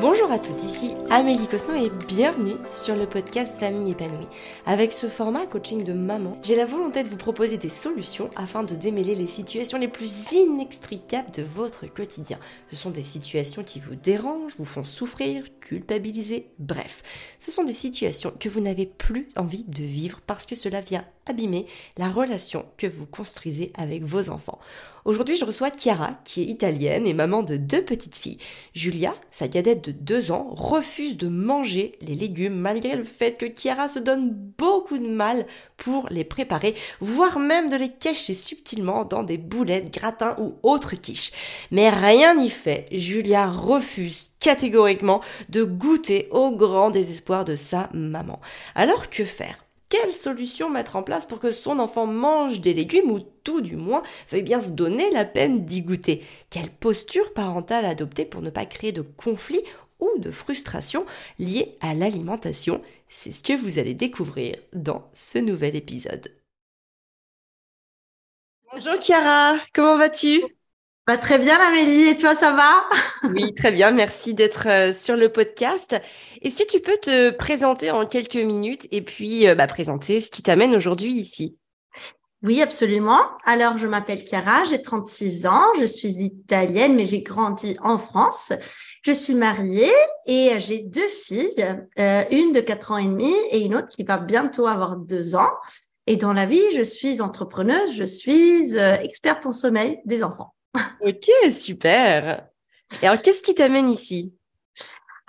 Bonjour à toutes, ici Amélie Cosno et bienvenue sur le podcast Famille épanouie. Avec ce format coaching de maman, j'ai la volonté de vous proposer des solutions afin de démêler les situations les plus inextricables de votre quotidien. Ce sont des situations qui vous dérangent, vous font souffrir, culpabiliser, bref. Ce sont des situations que vous n'avez plus envie de vivre parce que cela vient abîmer la relation que vous construisez avec vos enfants. Aujourd'hui, je reçois Chiara, qui est italienne et maman de deux petites filles. Julia, sa cadette de deux ans, refuse de manger les légumes malgré le fait que Chiara se donne beaucoup de mal pour les préparer, voire même de les cacher subtilement dans des boulettes, gratins ou autres quiches. Mais rien n'y fait, Julia refuse catégoriquement de goûter au grand désespoir de sa maman. Alors que faire? Quelle solution mettre en place pour que son enfant mange des légumes ou tout du moins veuille bien se donner la peine d'y goûter? Quelle posture parentale adopter pour ne pas créer de conflits ou de frustration liés à l'alimentation? C'est ce que vous allez découvrir dans ce nouvel épisode. Bonjour Chiara, comment vas-tu? Bah, très bien, Amélie. Et toi, ça va? Oui, très bien. Merci d'être euh, sur le podcast. Est-ce que tu peux te présenter en quelques minutes et puis euh, bah, présenter ce qui t'amène aujourd'hui ici? Oui, absolument. Alors, je m'appelle Chiara, j'ai 36 ans, je suis italienne, mais j'ai grandi en France. Je suis mariée et j'ai deux filles, euh, une de 4 ans et demi et une autre qui va bientôt avoir 2 ans. Et dans la vie, je suis entrepreneuse, je suis experte en sommeil des enfants. Ok, super. Et alors, qu'est-ce qui t'amène ici?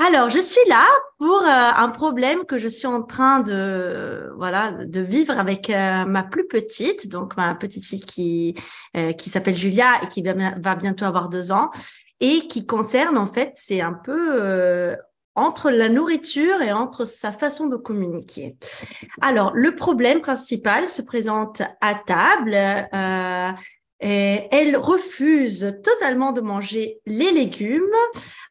Alors, je suis là pour euh, un problème que je suis en train de voilà de vivre avec euh, ma plus petite, donc ma petite fille qui euh, qui s'appelle Julia et qui va, va, bientôt avoir deux ans et qui concerne en fait c'est un peu entre la nourriture et entre sa façon de communiquer. Alors, le problème principal se présente à table. Et elle refuse totalement de manger les légumes,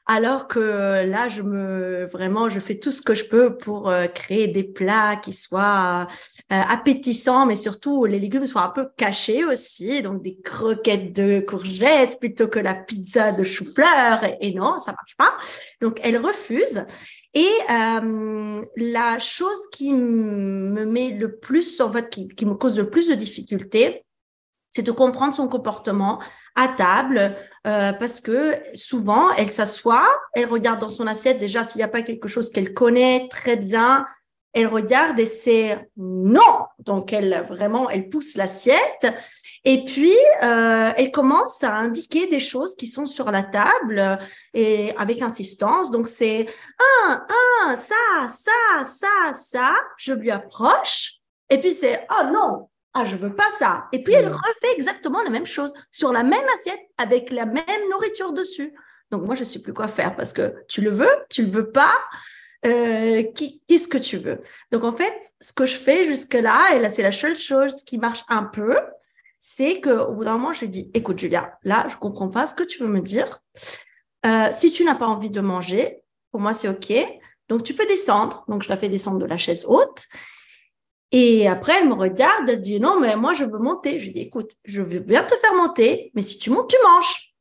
alors que là, je me vraiment, je fais tout ce que je peux pour euh, créer des plats qui soient euh, appétissants, mais surtout les légumes soient un peu cachés aussi, donc des croquettes de courgettes plutôt que la pizza de chou-fleur. Et, non, ça marche pas. Donc elle refuse. Et euh, la chose qui me met le plus, en fait, qui, qui me cause le plus de difficultés, c'est de comprendre son comportement à table euh, parce que souvent elle s'assoit, elle regarde dans son assiette. Déjà s'il n'y a pas quelque chose qu'elle connaît très bien, elle regarde et c'est non, donc elle vraiment elle pousse l'assiette. Et puis euh, elle commence à indiquer des choses qui sont sur la table et avec insistance. Donc c'est un un ça ça ça ça je lui approche. Et puis c'est oh non ah, je veux pas ça. Et puis, elle mm. refait exactement la même chose sur la même assiette avec la même nourriture dessus. Donc, moi, je sais plus quoi faire parce que tu le veux, tu le veux pas. Euh, Qu'est-ce que tu veux? Donc, en fait, ce que je fais jusque-là, et là, c'est la seule chose qui marche un peu, c'est qu'au bout d'un moment, je dis, écoute, Julia, là, je comprends pas ce que tu veux me dire. Euh, si tu n'as pas envie de manger, pour moi, c'est OK. Donc, tu peux descendre. Donc, je la fais descendre de la chaise haute. Et après, elle me regarde, elle dit non, mais moi, je veux monter. Je dis écoute, je veux bien te faire monter, mais si tu montes, tu manges.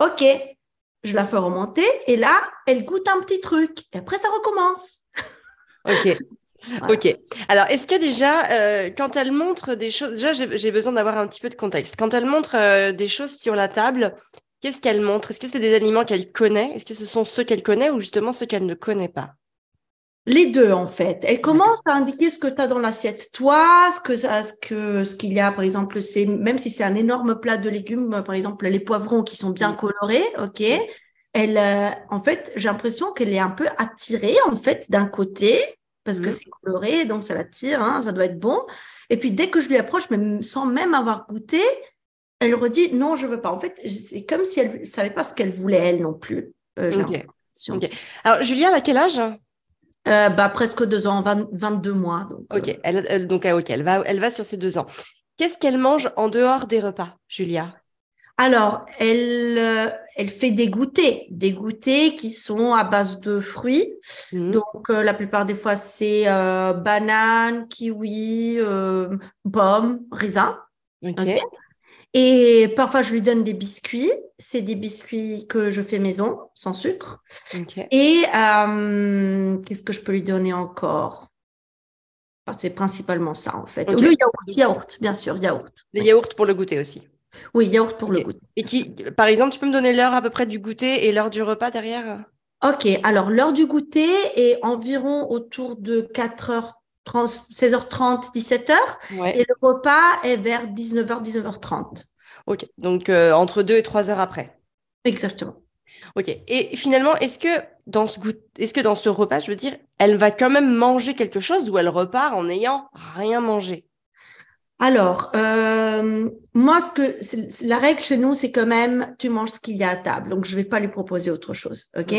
OK. Je la fais remonter et là, elle goûte un petit truc. Et après, ça recommence. OK. Ok. Alors, est-ce que déjà, euh, quand elle montre des choses, déjà, j'ai besoin d'avoir un petit peu de contexte. Quand elle montre euh, des choses sur la table, qu'est-ce qu'elle montre? Est-ce que c'est des aliments qu'elle connaît? Est-ce que ce sont ceux qu'elle connaît ou justement ceux qu'elle ne connaît pas? Les deux, en fait. Elle commence à indiquer ce que tu as dans l'assiette, toi, ce que ce que ce qu'il y a, par exemple, c'est même si c'est un énorme plat de légumes, par exemple les poivrons qui sont bien colorés, ok. Elle, euh, en fait, j'ai l'impression qu'elle est un peu attirée, en fait, d'un côté, parce que c'est coloré, donc ça l'attire, hein, ça doit être bon. Et puis dès que je lui approche, même, sans même avoir goûté, elle redit non, je veux pas. En fait, c'est comme si elle savait pas ce qu'elle voulait elle non plus. Euh, Alors Julia, à quel âge? Euh, bah, presque deux ans, 22 mois. Donc, ok, euh. elle, donc ah, elle va, elle va sur ses deux ans. Qu'est-ce qu'elle mange en dehors des repas, Julia? Alors, elle, euh, elle fait des goûters, des goûters qui sont à base de fruits. Mmh. Donc, la plupart des fois, c'est banane, kiwi, pomme, raisin. Ok? Et parfois, je lui donne des biscuits. C'est des biscuits que je fais maison, sans sucre. Et euh, qu'est-ce que je peux lui donner encore? C'est principalement ça, en fait. Le yaourt, yaourt, bien sûr, yaourt. Les yaourts pour le goûter aussi. Oui, yaourt pour le goûter. Et qui, par exemple, tu peux me donner l'heure à peu près du goûter et l'heure du repas derrière? Ok, alors l'heure du goûter est environ autour de 4h30, 16h30, 17h. Et le repas est vers 19h, 19h30. Ok, donc euh, entre 2 et 3 heures après. Exactement. Ok, et finalement, est-ce que, dans ce est-ce que dans ce repas, je veux dire, elle va quand même manger quelque chose ou elle repart en n'ayant rien mangé? Alors, euh, moi, ce que la règle chez nous, c'est quand même tu manges ce qu'il y a à table. Donc, je ne vais pas lui proposer autre chose. OK?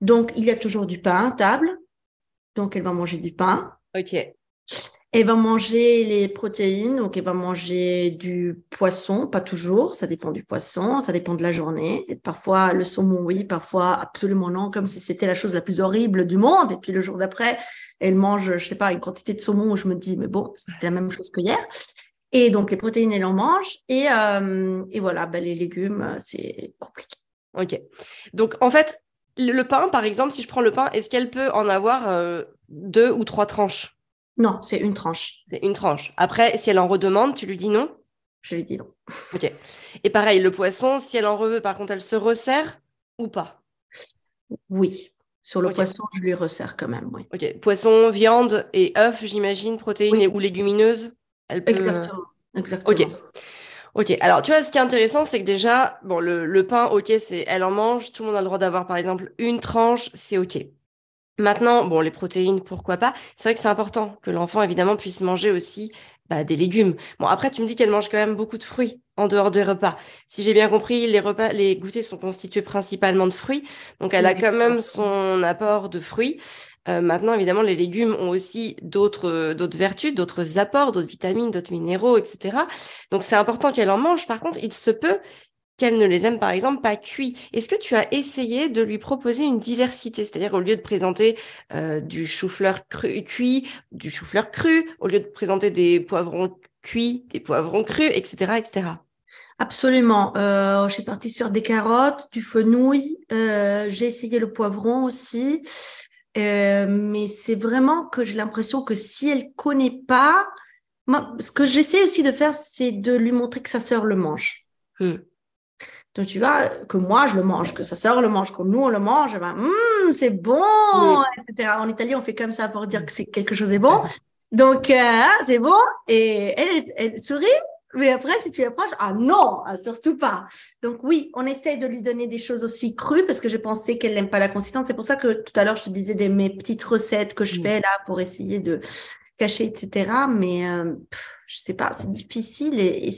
Donc, il y a toujours du pain à table. Donc, elle va manger du pain. OK. Elle va manger les protéines, donc elle va manger du poisson, pas toujours, ça dépend du poisson, ça dépend de la journée. Et parfois le saumon, oui, parfois absolument non, comme si c'était la chose la plus horrible du monde. Et puis le jour d'après, elle mange, je sais pas, une quantité de saumon où je me dis, mais bon, c'était la même chose que hier. Et donc les protéines, elle en mange. Et, euh, et voilà, ben, les légumes, c'est compliqué. Ok. Donc en fait, le pain, par exemple, si je prends le pain, est-ce qu'elle peut en avoir euh, deux ou trois tranches non, c'est une tranche. C'est une tranche. Après, si elle en redemande, tu lui dis non? Je lui dis non. Ok. Et pareil, le poisson, si elle en reveut, par contre, elle se resserre ou pas? Oui. Sur le poisson, je lui resserre quand même, oui. Ok. Poisson, viande et œufs, j'imagine, protéines ou légumineuses elle peut... Exactement. Exactement. Ok. Ok, alors tu vois, ce qui est intéressant, c'est que déjà, bon, le, le pain, ok, c'est elle en mange, tout le monde a le droit d'avoir par exemple une tranche, c'est ok. Maintenant, bon, les protéines, pourquoi pas C'est vrai que c'est important que l'enfant, évidemment, puisse manger aussi bah, des légumes. Bon, après, tu me dis qu'elle mange quand même beaucoup de fruits en dehors des repas. Si j'ai bien compris, les repas, les goûters sont constitués principalement de fruits, donc elle a quand même son apport de fruits. Euh, maintenant, évidemment, les légumes ont aussi d'autres d'autres vertus, d'autres apports, d'autres vitamines, d'autres minéraux, etc. Donc, c'est important qu'elle en mange. Par contre, il se peut qu'elle ne les aime par exemple pas cuits. Est-ce que tu as essayé de lui proposer une diversité, c'est-à-dire au lieu de présenter euh, du chou-fleur cuit, du chou-fleur cru, au lieu de présenter des poivrons cuits, des poivrons crus, etc., etc. Absolument. Euh, je suis partie sur des carottes, du fenouil. Euh, j'ai essayé le poivron aussi, mais c'est vraiment que j'ai l'impression que si elle connaît pas, ce que j'essaie aussi de faire, c'est de lui montrer que sa sœur le mange. Hmm. Donc, tu vois, que moi, je le mange, que sa sœur le mange, que nous, on le mange, ben, mmh, c'est bon, etc. En Italie, on fait comme ça pour dire que c'est quelque chose est bon. Donc, euh, c'est bon. Et elle, elle sourit. Mais après, si tu approches, ah non, ah, surtout pas. Donc oui, on essaie de lui donner des choses aussi crues parce que je pensais qu'elle n'aime pas la consistance. C'est pour ça que tout à l'heure, je te disais des, mes petites recettes que je fais là pour essayer de cacher, etc. Mais euh, je sais pas, c'est difficile et, et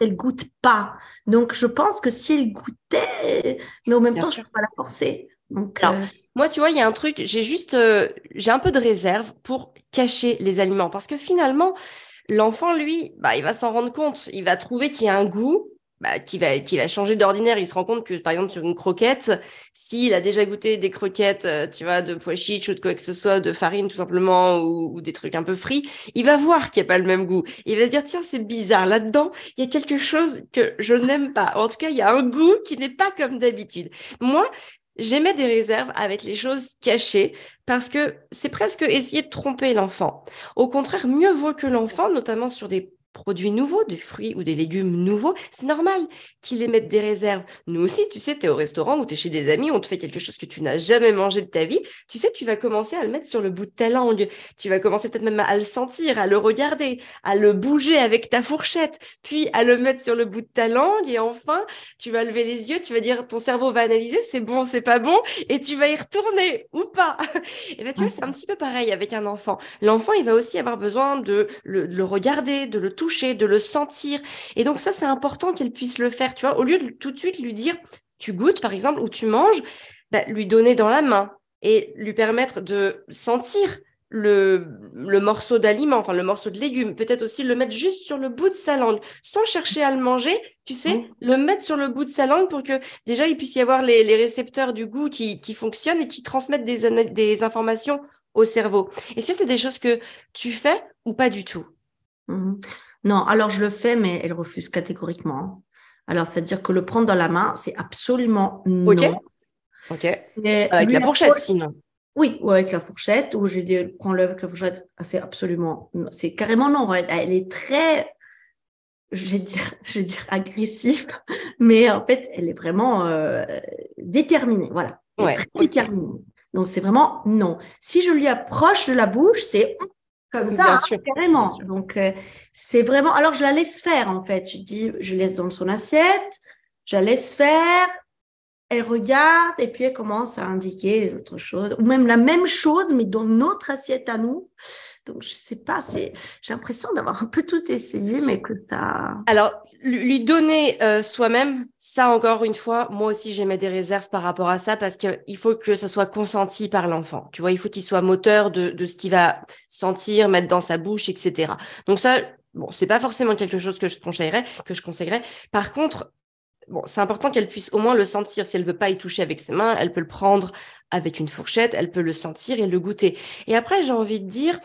elle goûte pas. Donc, je pense que si elle goûtait, mais en même temps, je ne peux pas la forcer. Donc, euh, Moi, tu vois, il y a un truc, j'ai juste, euh, j'ai un peu de réserve pour cacher les aliments parce que finalement, l'enfant, lui, bah, il va s'en rendre compte. Il va trouver qu'il y a un goût bah, qui va qui va changer d'ordinaire. Il se rend compte que par exemple sur une croquette, s'il a déjà goûté des croquettes, euh, tu vois, de pois chiches ou de quoi que ce soit, de farine tout simplement ou, des trucs un peu frits, il va voir qu'il n'y a pas le même goût. Il va se dire tiens c'est bizarre là-dedans, il y a quelque chose que je n'aime pas. En tout cas il y a un goût qui n'est pas comme d'habitude. Moi J'aimais des réserves avec les choses cachées parce que c'est presque essayer de tromper l'enfant. Au contraire, mieux vaut que l'enfant, notamment sur des produits nouveaux, des fruits ou des légumes nouveaux, c'est normal qu'ils émettent des réserves. Nous aussi, tu sais, tu es au restaurant ou tu es chez des amis, on te fait quelque chose que tu n'as jamais mangé de ta vie, tu sais, tu vas commencer à le mettre sur le bout de ta langue. Tu vas commencer peut-être même à le sentir, à le regarder, à le bouger avec ta fourchette, puis à le mettre sur le bout de ta langue et enfin, tu vas lever les yeux, tu vas dire, ton cerveau va analyser, c'est bon, c'est pas bon, et tu vas y retourner ou pas. et bien, tu vois, c'est un petit peu pareil avec un enfant. L'enfant, il va aussi avoir besoin de le, de le regarder, de le toucher de le sentir. Et donc ça, c'est important qu'elle puisse le faire, tu vois, au lieu de tout de suite lui dire, tu goûtes par exemple, ou tu manges, bah, lui donner dans la main et lui permettre de sentir le, le morceau d'aliment, enfin le morceau de légumes, peut-être aussi le mettre juste sur le bout de sa langue, sans chercher à le manger, tu sais, mmh. le mettre sur le bout de sa langue pour que déjà il puisse y avoir les, les récepteurs du goût qui, qui fonctionnent et qui transmettent des, des informations au cerveau. Et ça, c'est des choses que tu fais ou pas du tout? Mmh Non, alors je le fais, mais elle refuse catégoriquement. Alors, c'est-à-dire que le prendre dans la main, c'est absolument non. Ok. Ok. avec la fourchette, sinon. Oui, ou avec la fourchette, ou je dis, prends-le avec la fourchette, ah, c'est absolument, c'est carrément non. Elle, est très, je vais dire, je vais dire agressive, mais en fait, elle est vraiment euh, déterminée. Voilà. Ouais, très déterminée. Donc, c'est vraiment non. Si je lui approche de la bouche, c'est comme ça, hein, carrément. Donc, euh, c'est vraiment. Alors, je la laisse faire, en fait. Je dis, je laisse dans son assiette, je la laisse faire. Elle regarde et puis elle commence à indiquer autre choses, ou même la même chose, mais dans notre assiette à nous. Donc, je sais pas, j'ai l'impression d'avoir un peu tout essayé, mais que ça. Alors, lui donner euh, soi-même, ça encore une fois, moi aussi j'ai des réserves par rapport à ça parce qu'il faut que ça soit consenti par l'enfant. Tu vois, il faut qu'il soit moteur de, ce qu'il va sentir, mettre dans sa bouche, etc. Donc ça, bon, c'est pas forcément quelque chose que je conseillerais, que je conseillerais. Par contre, bon, c'est important qu'elle puisse au moins le sentir. Si elle veut pas y toucher avec ses mains, elle peut le prendre avec une fourchette, elle peut le sentir et le goûter. Et après, j'ai envie de dire,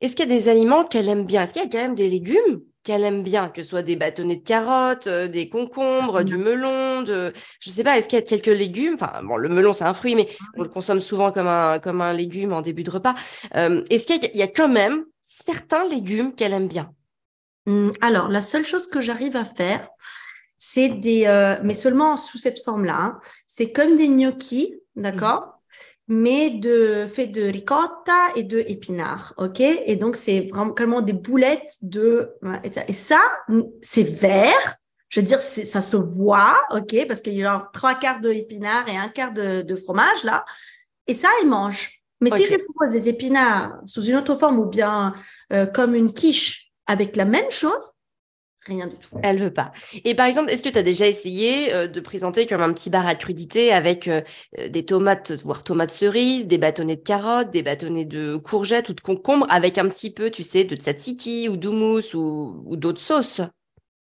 est-ce qu'il y a des aliments qu'elle aime bien? Est-ce qu'il y a quand même des légumes qu'elle aime bien, que ce soit des bâtonnets de carottes, euh, des concombres, du mmh. melon, de, je sais pas, est-ce qu'il y a quelques légumes? Enfin, bon, le melon c'est un fruit, mais on le consomme souvent comme un comme un légume en début de repas. Euh, est-ce qu'il y, a quand même certains légumes qu'elle aime bien? Mmh, Alors, la seule chose que j'arrive à faire, c'est des, euh, mais seulement sous cette forme-là. Hein, c'est comme des gnocchis, d'accord? Mais de fait de ricotta et de épinards, ok? Et donc c'est vraiment des boulettes de et ça, c'est vert. Je veux dire, ça se voit, ok? Parce qu'il y a trois quarts d'épinards et un quart de, fromage là, et ça, elle mange. Mais si je propose des épinards sous une autre forme ou bien euh, comme une quiche avec la même chose, Rien du tout. Elle veut pas. Et par exemple, est-ce que tu as déjà essayé euh, de présenter comme un petit bar à crudité avec euh, euh, des tomates, voire tomates cerises, des bâtonnets de carottes, des bâtonnets de courgettes ou de concombres, avec un petit peu, tu sais, de tzatziki ou d'houmous ou, ou d'autres sauces?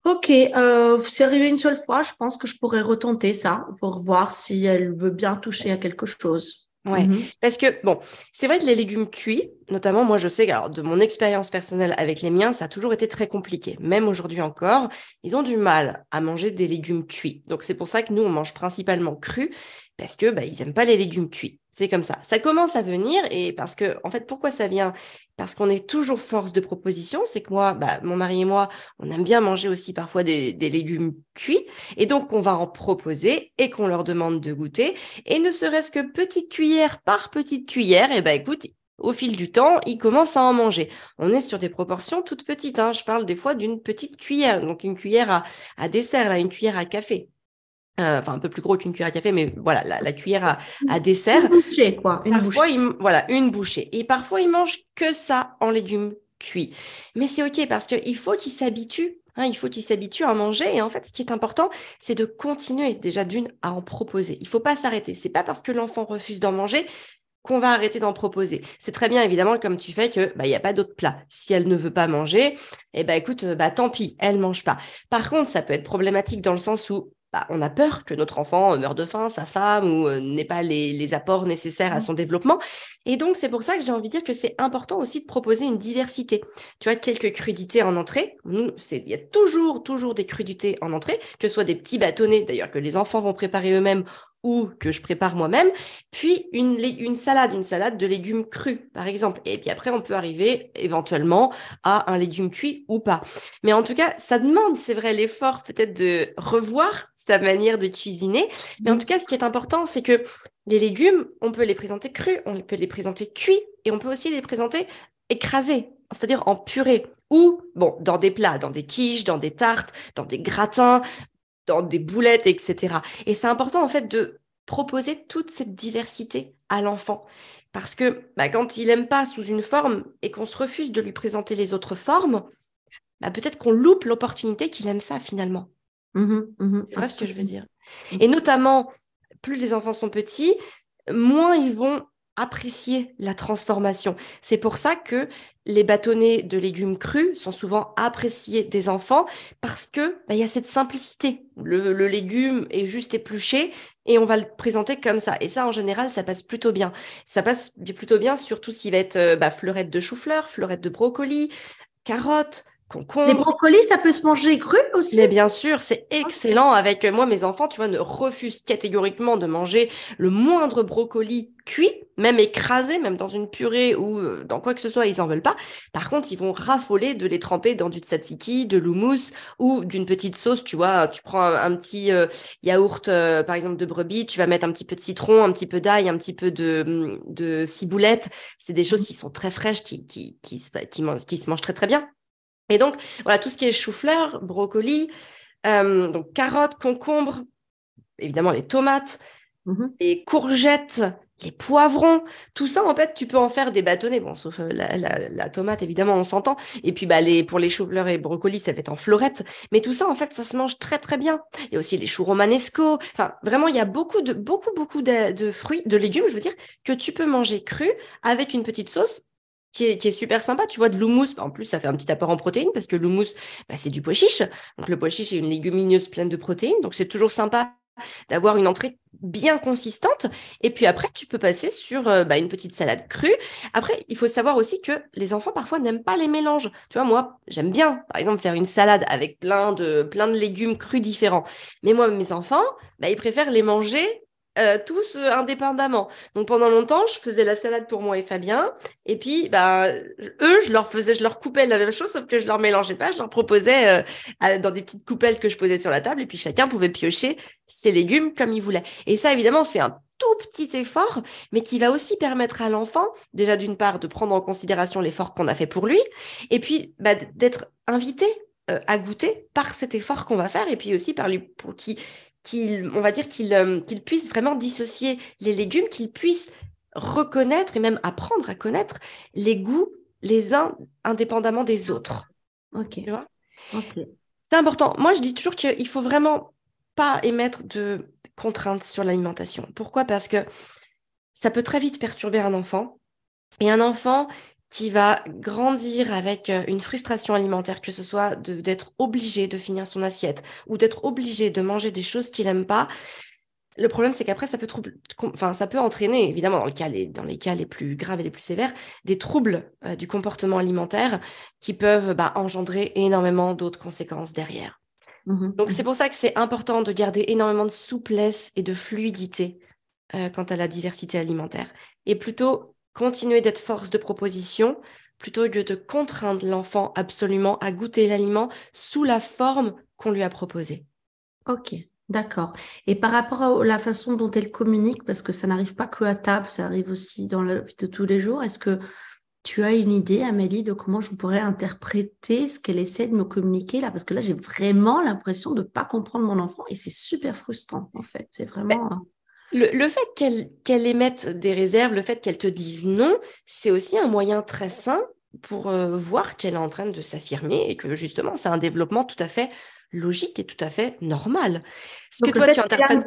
Ok, c'est arrivé une seule fois. Je pense que je pourrais retenter ça pour voir si elle veut bien toucher à quelque chose. Ouais, mmh parce que bon, c'est vrai que les légumes cuits, notamment moi je sais que alors, de mon expérience personnelle avec les miens, ça a toujours été très compliqué. Même aujourd'hui encore, ils ont du mal à manger des légumes cuits. Donc c'est pour ça que nous on mange principalement crus parce que bah, ils aiment pas les légumes cuits. C'est comme ça. Ça commence à venir et parce que en fait pourquoi ça vient? Parce qu'on est toujours force de proposition. C'est que moi, bah, mon mari et moi, on aime bien manger aussi parfois des, légumes cuits et donc on va en proposer et qu'on leur demande de goûter et ne serait-ce que petite cuillère par petite cuillère, et bah écoute, au fil du temps, ils commencent à en manger. On est sur des proportions toutes petites. Hein. Je parle des fois d'une petite cuillère, donc une cuillère à, à dessert, là, une cuillère à café. Euh, enfin un peu plus gros qu'une cuillère à café, mais voilà, la, cuillère à, dessert. Une bouchée, quoi. Une parfois, voilà, une bouchée. Et parfois, ils mangent que ça en légumes cuits. Mais c'est OK parce qu'il faut qu'ils s'habituent. Hein, il faut qu'ils s'habituent à manger. Et en fait, ce qui est important, c'est de continuer déjà d'une à en proposer. Il faut pas s'arrêter. C'est pas parce que l'enfant refuse d'en manger qu'on va arrêter d'en proposer. C'est très bien évidemment comme tu fais que bah il y a pas d'autre plat. Si elle ne veut pas manger, eh ben écoute bah tant pis, elle mange pas. Par contre, ça peut être problématique dans le sens où bah, on a peur que notre enfant meure de faim, sa femme, ou euh, n'ait pas les, apports nécessaires à mmh. son développement. Et donc, c'est pour ça que j'ai envie de dire que c'est important aussi de proposer une diversité. Tu vois, quelques crudités en entrée. Nous, il y a toujours, toujours des crudités en entrée, que ce soit des petits bâtonnets, d'ailleurs, que les enfants vont préparer eux-mêmes ou que je prépare moi-même, puis une, une salade, une salade de légumes crus, par exemple. Et puis après, on peut arriver éventuellement à un légume cuit ou pas. Mais en tout cas, ça demande, c'est vrai, l'effort peut-être de revoir sa manière de cuisiner. Mais en tout cas, ce qui est important, c'est que les légumes, on peut les présenter crus, on peut les présenter cuits et on peut aussi les présenter écrasés, c'est-à-dire en purée ou bon, dans des plats, dans des quiches, dans des tartes, dans des gratins, dans des boulettes, etc. Et c'est important en fait de proposer toute cette diversité à l'enfant. Parce que bah, quand il n'aime pas sous une forme et qu'on se refuse de lui présenter les autres formes, bah, peut-être qu'on loupe l'opportunité qu'il aime ça finalement. Mmh mmh tu vois ce que je veux dire? Et notamment, plus les enfants sont petits, moins ils vont apprécier la transformation. C'est pour ça que les bâtonnets de légumes crus sont souvent appréciés des enfants parce que bah, il y a cette simplicité. Le, légume est juste épluché et on va le présenter comme ça. Et ça, en général, ça passe plutôt bien. Ça passe plutôt bien sur tout ce qui va être euh, bah, fleurette de chou-fleur, fleurette de brocoli, carottes, concombre. Les brocolis, ça peut se manger cru aussi Mais bien sûr, c'est excellent. Avec moi, mes enfants, tu vois, ne refusent catégoriquement de manger le moindre brocoli cuit, même écrasé, même dans une purée ou euh, dans quoi que ce soit, ils en veulent pas. Par contre, ils vont raffoler de les tremper dans du tzatziki, de l'houmous ou d'une petite sauce. Tu vois, tu prends un, petit euh, yaourt, euh, par exemple, de brebis, tu vas mettre un petit peu de citron, un petit peu d'ail, un petit peu de, de ciboulette. C'est des choses qui sont très fraîches, qui, qui, qui, se, qui, se mangent très, très bien. Et donc, voilà, tout ce qui est chou-fleur, brocoli, donc carottes, concombres, évidemment les tomates, mmh les courgettes, les poivrons, tout ça, en fait, tu peux en faire des bâtonnets. Bon, sauf euh, la, tomate, évidemment, on s'entend. Et puis, bah, les, pour les choux-fleurs et brocolis, ça va être en florette. Mais tout ça, en fait, ça se mange très, très bien. Il y a aussi les choux romanesco. Enfin, vraiment, il y a beaucoup de, beaucoup, beaucoup de, fruits, de légumes, je veux dire, que tu peux manger cru avec une petite sauce qui est, qui est, super sympa. Tu vois, de l'houmous, en plus, ça fait un petit apport en protéines parce que l'houmous, bah, c'est du pois chiche. Donc, le pois chiche est une légumineuse pleine de protéines. Donc, c'est toujours sympa d'avoir une entrée bien consistante. Et puis après, tu peux passer sur euh, bah, une petite salade crue. Après, il faut savoir aussi que les enfants parfois n'aiment pas les mélanges. Tu vois, moi, j'aime bien, par exemple, faire une salade avec plein de, plein de légumes crus différents. Mais moi, mes enfants, bah, ils préfèrent les manger euh, tous euh, indépendamment. Donc pendant longtemps, je faisais la salade pour moi et Fabien, et puis bah eux, je leur faisais, je leur coupais la même chose, sauf que je leur mélangeais pas, je leur proposais euh, dans des petites coupelles que je posais sur la table, et puis chacun pouvait piocher ses légumes comme il voulait. Et ça, évidemment, c'est un tout petit effort, mais qui va aussi permettre à l'enfant, déjà d'une part, de prendre en considération l'effort qu'on a fait pour lui, et puis bah, d'être invité à goûter par cet effort qu'on va faire, et puis aussi par lui pour qui qu'il, on va dire qu'il euh, qu'il puisse vraiment dissocier les légumes, qu'il puisse reconnaître et même apprendre à connaître les goûts les uns indépendamment des autres. Ok. C'est important. Moi, je dis toujours qu'il faut vraiment pas émettre de contraintes sur l'alimentation. Pourquoi? Parce que ça peut très vite perturber un enfant. Et un enfant qui va grandir avec euh, une frustration alimentaire, que ce soit d'être obligé de finir son assiette ou d'être obligé de manger des choses qu'il n'aime pas. Le problème, c'est qu'après, ça peut enfin, ça peut entraîner, évidemment, dans, le cas les, dans les cas les plus graves et les plus sévères, des troubles euh, du comportement alimentaire qui peuvent bah, engendrer énormément d'autres conséquences derrière. Mmh Donc, c'est pour ça que c'est important de garder énormément de souplesse et de fluidité euh, quant à la diversité alimentaire. Et plutôt continuer d'être force de proposition plutôt que de contraindre l'enfant absolument à goûter l'aliment sous la forme qu'on lui a proposée. Ok, d'accord. Et par rapport à la façon dont elle communique, parce que ça n'arrive pas que à table, ça arrive aussi dans la vie de tous les jours, est-ce que tu as une idée, Amélie, de comment je pourrais interpréter ce qu'elle essaie de me communiquer là? Parce que là, j'ai vraiment l'impression de ne pas comprendre mon enfant et c'est super frustrant, en fait. C'est ben, vraiment... Le, fait qu'elle émette des réserves, le fait qu'elle te dise non, c'est aussi un moyen très sain pour euh, voir qu'elle est en train de s'affirmer et que justement, c'est un développement tout à fait logique et tout à fait normal. Ce que toi, tu interprètes...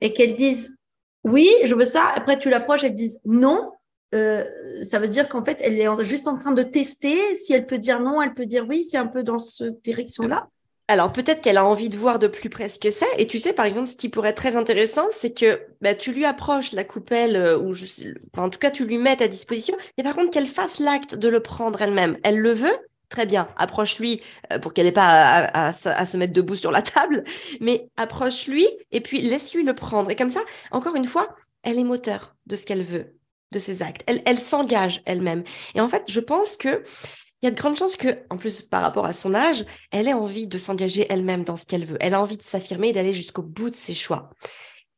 et qu'elle dise oui, je veux ça, après tu l'approches, elle dise non, euh, ça veut dire qu'en fait, elle est juste en train de tester. Si elle peut dire non, elle peut dire oui. C'est un peu dans cette direction-là. Alors peut-être qu'elle a envie de voir de plus près ce que c'est. Et tu sais, par exemple, ce qui pourrait être très intéressant, c'est que bah, tu lui approches la coupelle, euh, ou en tout cas, tu lui mets à disposition, mais par contre qu'elle fasse l'acte de le prendre elle-même. Elle le veut, très bien. Approche-lui euh, pour qu'elle n'ait pas à, se mettre debout sur la table, mais approche-lui et puis laisse-lui le prendre. Et comme ça, encore une fois, elle est moteur de ce qu'elle veut, de ses actes. Elle s'engage elle-même. Et en fait, je pense que il y a de grandes chances que, en plus par rapport à son âge, elle ait envie de s'engager elle-même dans ce qu'elle veut. Elle a envie de s'affirmer et d'aller jusqu'au bout de ses choix.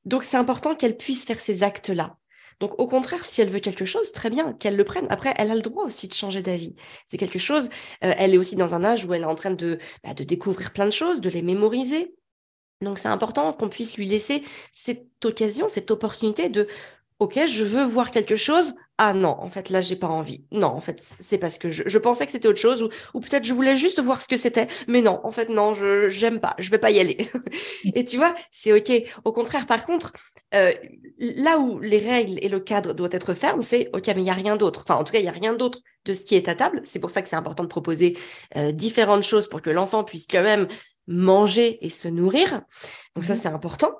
Donc c'est important qu'elle puisse faire ces actes-là. Donc au contraire, si elle veut quelque chose, très bien, qu'elle le prenne. Après, elle a le droit aussi de changer d'avis. C'est quelque chose, euh, elle est aussi dans un âge où elle est en train bah, de découvrir plein de choses, de les mémoriser. Donc c'est important qu'on puisse lui laisser cette occasion, cette opportunité de ok, je veux voir quelque chose. Ah non, en fait, là, j'ai pas envie. Non, en fait, c'est parce que je, pensais que c'était autre chose, ou, ou peut-être je voulais juste voir ce que c'était, mais non, en fait, non, je j'aime pas, je vais pas y aller. et tu vois, c'est ok. Au contraire, par contre, euh, là où les règles et le cadre doivent être fermes, c'est ok, mais il y a rien d'autre. Enfin, en tout cas, il y a rien d'autre de ce qui est à table. C'est pour ça que c'est important de proposer euh, différentes choses pour que l'enfant puisse quand même manger et se nourrir. Donc ça, mmh c'est important.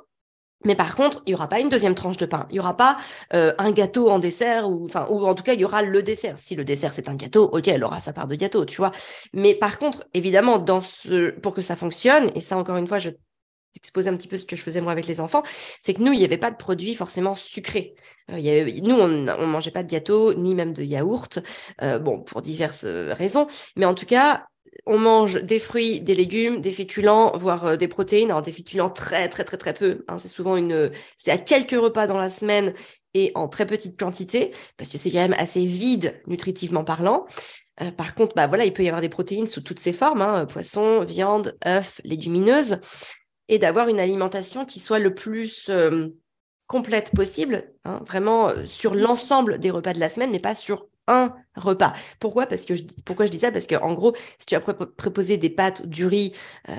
Mais par contre, il y aura pas une deuxième tranche de pain. Il y aura pas euh, un gâteau en dessert ou enfin ou en tout cas il y aura le dessert. Si le dessert c'est un gâteau, ok, elle aura sa part de gâteau, tu vois. Mais par contre, évidemment, dans ce pour que ça fonctionne et ça encore une fois, je exposer un petit peu ce que je faisais moi avec les enfants, c'est que nous, il n'y avait pas de produits forcément sucrés. Euh, y avait, nous, on ne mangeait pas de gâteau, ni même de yaourt, euh, bon, pour diverses raisons. Mais en tout cas, on mange des fruits, des légumes, des féculents, voire euh, des protéines. Alors des féculents très très très très peu. Hein. c'est souvent une, c'est à quelques repas dans la semaine et en très petite quantité parce que c'est quand même assez vide nutritivement parlant. Euh, par contre, bah voilà, il peut y avoir des protéines sous toutes ces formes, hein, poisson, viande, œufs, légumineuses, et d'avoir une alimentation qui soit le plus euh, complète possible, hein, vraiment sur l'ensemble des repas de la semaine, mais pas sur un repas. Pourquoi? Parce que je, pourquoi je dis ça? Parce qu'en gros, si tu as préposé des pâtes, du riz, euh,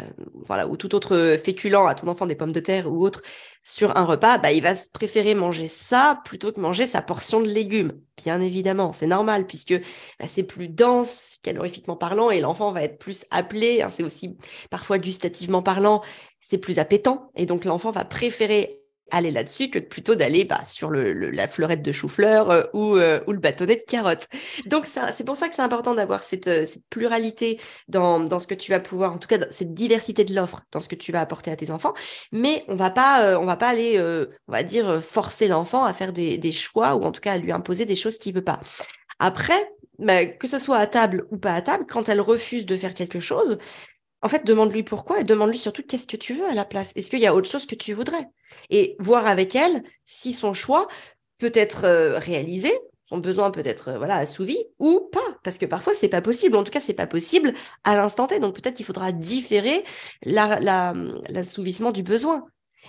voilà, ou tout autre féculent à ton enfant, des pommes de terre ou autre, sur un repas, bah, il va préférer manger ça plutôt que manger sa portion de légumes. Bien évidemment, c'est normal puisque bah, c'est plus dense calorifiquement parlant et l'enfant va être plus appelé. Hein, c'est aussi parfois gustativement parlant, c'est plus appétant et donc l'enfant va préférer aller là-dessus que plutôt d'aller bah, sur le, la fleurette de chou-fleur euh, ou, euh, ou, le bâtonnet de carotte. Donc c'est pour ça que c'est important d'avoir cette, euh, cette, pluralité dans, dans, ce que tu vas pouvoir, en tout cas cette diversité de l'offre dans ce que tu vas apporter à tes enfants. Mais on va pas, on va pas aller, on va dire, forcer l'enfant à faire des, choix ou en tout cas à lui imposer des choses qu'il veut pas. Après, bah, que ce soit à table ou pas à table, quand elle refuse de faire quelque chose, en fait, demande-lui pourquoi et demande-lui surtout qu'est-ce que tu veux à la place? Est-ce qu'il y a autre chose que tu voudrais? Et voir avec elle si son choix peut être euh, réalisé, son besoin peut être euh, voilà assouvi ou pas, parce que parfois c'est pas possible. En tout cas, c'est pas possible à l'instant T. Donc peut-être qu'il faudra différer l'assouvissement du besoin.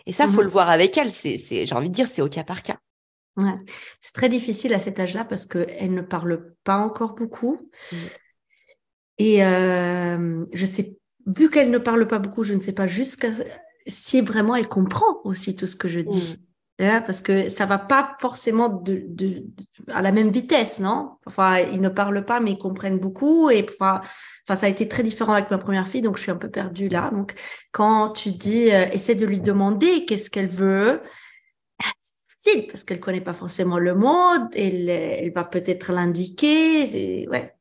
Et ça, faut mmh le voir avec elle. C'est, j'ai envie de dire, c'est au cas par cas. Ouais. C'est très difficile à cet âge-là parce qu'elle ne parle pas encore beaucoup. Mmh. Et euh, je sais vu qu'elle ne parle pas beaucoup, je ne sais pas jusqu'à si vraiment elle comprend aussi tout ce que je dis. Mm. parce que ça va pas forcément de, de, à la même vitesse, non? Enfin, ils ne parlent pas, mais ils comprennent beaucoup. Et enfin, enfin, ça a été très différent avec ma première fille, donc je suis un peu perdue là. Donc, quand tu dis, euh, essaie de lui demander qu'est-ce qu'elle veut, c'est parce qu'elle connaît pas forcément le mot. Elle, elle va peut-être l'indiquer. Ouais.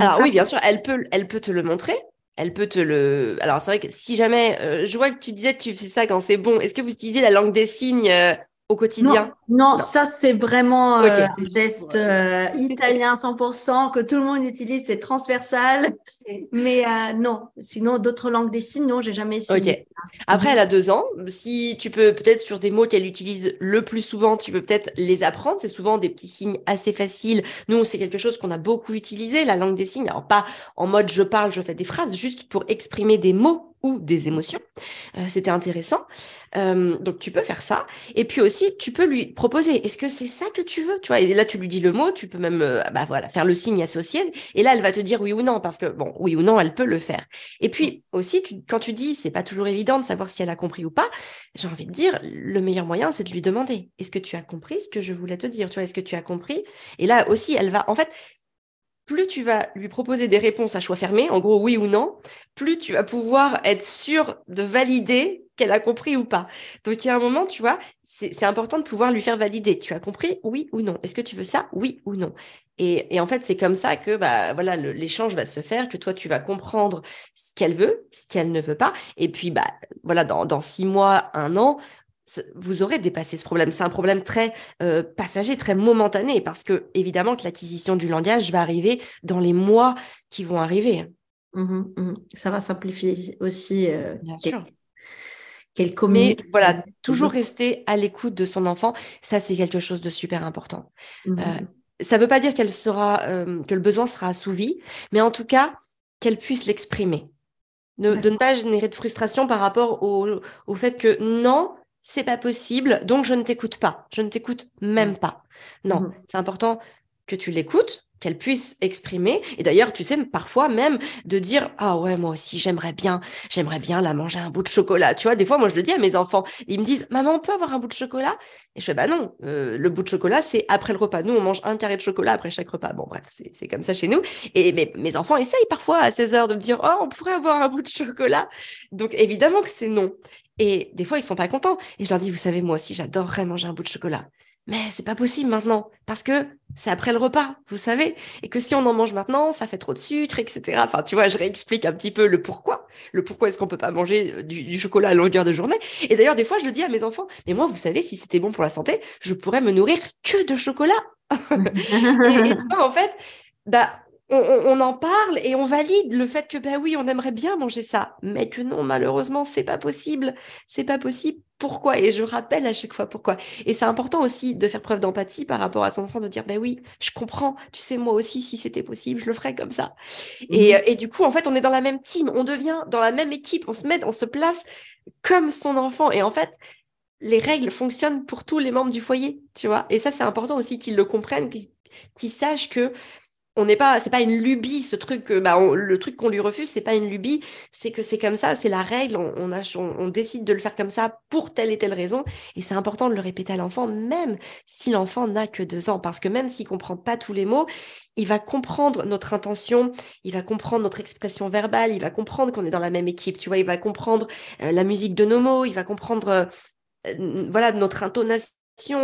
Alors oui, bien sûr, elle peut, elle peut te le montrer elle peut te le. Alors, c'est vrai que si jamais. Euh, je vois que tu disais tu fais ça quand c'est bon. Est-ce que vous utilisez la langue des signes euh, au quotidien non, ça, c'est vraiment euh, un geste italien 100% que tout le monde utilise. C'est transversal. Mais non, sinon, d'autres langues des signes, non, j'ai jamais essayé. Après, elle a deux ans. Si tu peux, peut-être sur des mots qu'elle utilise le plus souvent, tu peux peut-être les apprendre. C'est souvent des petits signes assez faciles. Nous, c'est quelque chose qu'on a beaucoup utilisé, la langue des signes. Alors, pas en mode je parle, je fais des phrases, juste pour exprimer des mots ou des émotions. Euh, c'était intéressant. Euh, donc tu peux faire ça. Et puis aussi, tu peux lui proposer, est-ce que c'est ça que tu veux Tu vois, et là tu lui dis le mot, tu peux même euh, bah, voilà, faire le signe associé. Et là, elle va te dire oui ou non, parce que bon, oui ou non, elle peut le faire. Et puis aussi, quand tu dis, c'est pas toujours évident de savoir si elle a compris ou pas, j'ai envie de dire, le meilleur moyen, c'est de lui demander, est-ce que tu as compris ce que je voulais te dire? Tu vois, est-ce que tu as compris? Et là aussi, elle va, en fait, plus tu vas lui proposer des réponses à choix fermé, en gros oui ou non, plus tu vas pouvoir être sûr de valider qu'elle a compris ou pas. Donc il y a un moment, tu vois, c'est important de pouvoir lui faire valider. Tu as compris oui ou non Est-ce que tu veux ça oui ou non? Et, en fait, c'est comme ça que bah voilà l'échange va se faire, que toi tu vas comprendre ce qu'elle veut, ce qu'elle ne veut pas, et puis bah voilà dans, dans six mois, un an, vous aurez dépassé ce problème. C'est un problème très euh, passager, très momentané, parce que évidemment que l'acquisition du langage va arriver dans les mois qui vont arriver. Mmh mmh. Ça va simplifier aussi. Euh, Bien sûr. Mais voilà, toujours rester à l'écoute de son enfant, ça c'est quelque chose de super important. Mmh euh, ça ne veut pas dire qu'elle sera, que le besoin sera assouvi, mais en tout cas qu'elle puisse l'exprimer. de ne pas générer de frustration par rapport au, au fait que non, c'est pas possible, donc je ne t'écoute pas. Je ne t'écoute même pas. Non, mmh. c'est important que tu l'écoutes, qu'elle puisse exprimer. Et d'ailleurs, tu sais, parfois même de dire ah ouais moi aussi j'aimerais bien, j'aimerais bien la manger un bout de chocolat. Tu vois, des fois moi je le dis à mes enfants, ils me disent maman on peut avoir un bout de chocolat? Et je fais bah non, euh, le bout de chocolat c'est après le repas. Nous on mange un carré de chocolat après chaque repas. Bon bref, c'est comme ça chez nous. Et mes, mes enfants essayent parfois à 16 heures de me dire oh on pourrait avoir un bout de chocolat? Donc évidemment que c'est non. Et des fois, ils sont pas contents. Et je leur dis, vous savez, moi aussi, j'adorerais manger un bout de chocolat mais c'est pas possible maintenant parce que c'est après le repas, vous savez, et que si on en mange maintenant, ça fait trop de sucre, etc. Enfin, tu vois, je réexplique un petit peu le pourquoi, le pourquoi est-ce qu'on peut pas manger euh, du, chocolat à longueur de journée. Et d'ailleurs, des fois, je dis à mes enfants, mais moi, vous savez, si c'était bon pour la santé, je pourrais me nourrir que de chocolat. et, tu vois, en fait, bah on, en parle et on valide le fait que ben oui, on aimerait bien manger ça, mais que non, malheureusement, c'est pas possible. C'est pas possible. Pourquoi? Et je rappelle à chaque fois pourquoi. Et c'est important aussi de faire preuve d'empathie par rapport à son enfant, de dire ben oui, je comprends. Tu sais, moi aussi, si c'était possible, je le ferais comme ça. Et, mmh. et, du coup, en fait, on est dans la même team, on devient dans la même équipe, on se met, on se place comme son enfant. Et en fait, les règles fonctionnent pour tous les membres du foyer, tu vois. Et ça, c'est important aussi qu'ils le comprennent, qu'ils sachent que on n'est pas, c'est pas une lubie, ce truc, bah, le truc qu'on lui refuse, c'est pas une lubie, c'est que c'est comme ça, c'est la règle, on, on, décide de le faire comme ça pour telle et telle raison, et c'est important de le répéter à l'enfant, même si l'enfant n'a que deux ans, parce que même s'il comprend pas tous les mots, il va comprendre notre intention, il va comprendre notre expression verbale, il va comprendre qu'on est dans la même équipe, tu vois, il va comprendre euh, la musique de nos mots, il va comprendre, euh, euh, voilà, notre intonation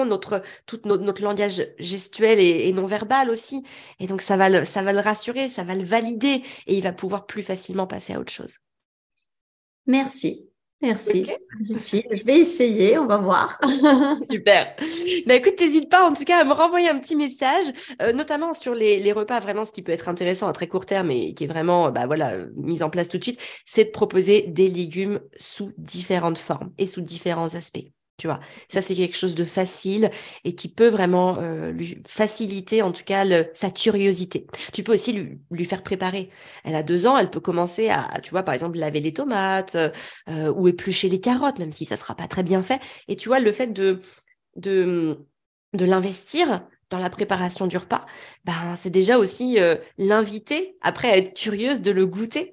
notre tout notre, langage gestuel et, non verbal aussi. Et donc ça va le ça va le rassurer, ça va le valider et il va pouvoir plus facilement passer à autre chose. Merci. Merci, Je vais essayer, on va voir. Super. Bah écoute, n'hésite pas en tout cas à me renvoyer un petit message, euh, notamment sur les, les, repas. Vraiment, ce qui peut être intéressant à très court terme et qui est vraiment, bah voilà, mis en place tout de suite, c'est de proposer des légumes sous différentes formes et sous différents aspects. Tu vois, ça c'est quelque chose de facile et qui peut vraiment euh, lui faciliter en tout cas sa curiosité. Tu peux aussi lui, lui, faire préparer. Elle a deux ans, elle peut commencer à, tu vois, par exemple laver les tomates euh, ou éplucher les carottes, même si ça sera pas très bien fait. Et tu vois, le fait de de, de l'investir dans la préparation du repas, ben c'est déjà aussi euh, l'inviter après à être curieuse de le goûter.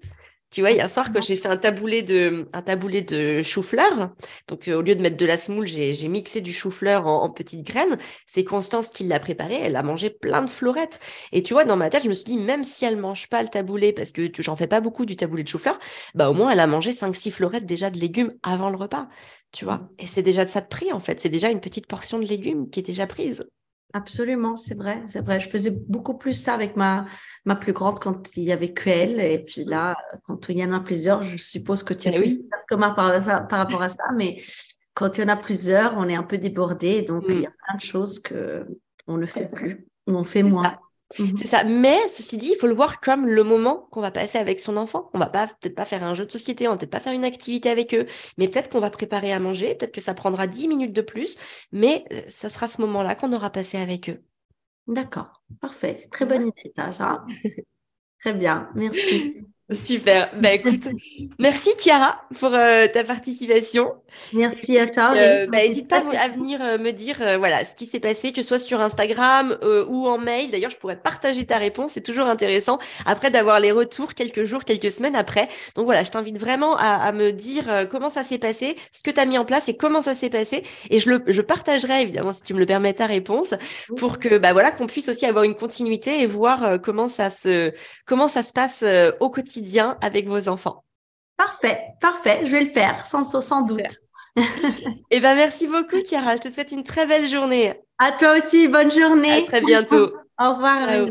Tu vois, hier soir, quand j'ai fait un taboulé de, un taboulé de chou-fleur, donc euh, au lieu de mettre de la semoule, j'ai mixé du chou-fleur en, petites graines. C'est Constance qui l'a préparé. Elle a mangé plein de florettes. Et tu vois, dans ma tête, je me suis dit, même si elle mange pas le taboulé, parce que j'en fais pas beaucoup du taboulé de chou-fleur, bah au moins elle a mangé 5-6 florettes déjà de légumes avant le repas. Tu vois, et c'est déjà de ça de prix en fait. C'est déjà une petite portion de légumes qui est déjà prise. Absolument, c'est vrai, c'est vrai. Je faisais beaucoup plus ça avec ma, ma plus grande quand il y avait que elle. Et puis là, quand il y en a plusieurs, je suppose que tu as eh oui. par, par rapport à ça. Mais quand il y en a plusieurs, on est un peu débordé. Donc, il y a mm. plein de choses que on ne fait plus, on fait moins. Mhm. C'est ça. Mais ceci dit, il faut le voir comme le moment qu'on va passer avec son enfant. On va pas peut-être pas faire un jeu de société, on va peut-être pas faire une activité avec eux, mais peut-être qu'on va préparer à manger, peut-être que ça prendra 10 minutes de plus, mais euh, ça sera ce moment-là qu'on aura passé avec eux. D'accord, parfait. C'est très bonne idée, ça. très bien, merci. Super. Bah écoute, merci Chiara pour euh, ta participation. Merci à toi. Euh, bah, n'hésite pas à venir euh, me dire voilà ce qui s'est passé, que ce soit sur Instagram ou en mail. D'ailleurs, je pourrais partager ta réponse. C'est toujours intéressant après d'avoir les retours quelques jours, quelques semaines après. Donc voilà, je t'invite vraiment à, me dire comment ça s'est passé, ce que tu as mis en place et comment ça s'est passé. Et je le je partagerai évidemment si tu me le permets ta réponse pour que bah voilà qu'on puisse aussi avoir une continuité et voir comment ça se comment ça se passe au quotidien avec vos enfants. Parfait, parfait, je vais le faire, sans, sans doute. Eh ben, merci beaucoup, Chiara. Je te souhaite une très belle journée. À toi aussi, bonne journée. À très bientôt. Au revoir.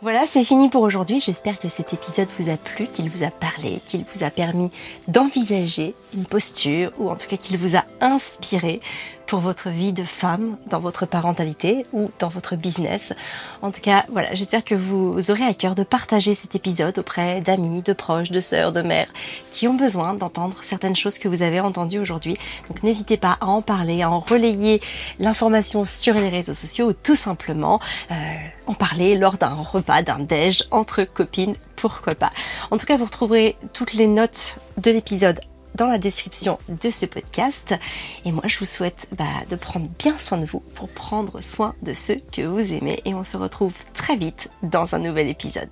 Voilà, c'est fini pour aujourd'hui. J'espère que cet épisode vous a plu, qu'il vous a parlé, qu'il vous a permis d'envisager une posture ou en tout cas qu'il vous a inspiré pour votre vie de femme, dans votre parentalité ou dans votre business. En tout cas, voilà, j'espère que vous aurez à cœur de partager cet épisode auprès d'amis, de proches, de sœurs, de mères qui ont besoin d'entendre certaines choses que vous avez entendues aujourd'hui. Donc n'hésitez pas à en parler, à en relayer l'information sur les réseaux sociaux ou tout simplement euh, en parler lors d'un repas, d'un déj entre copines, pourquoi pas? En tout cas, vous retrouverez toutes les notes de l'épisode dans la description de ce podcast. Et moi, je vous souhaite bah, de prendre bien soin de vous pour prendre soin de ceux que vous aimez. Et on se retrouve très vite dans un nouvel épisode.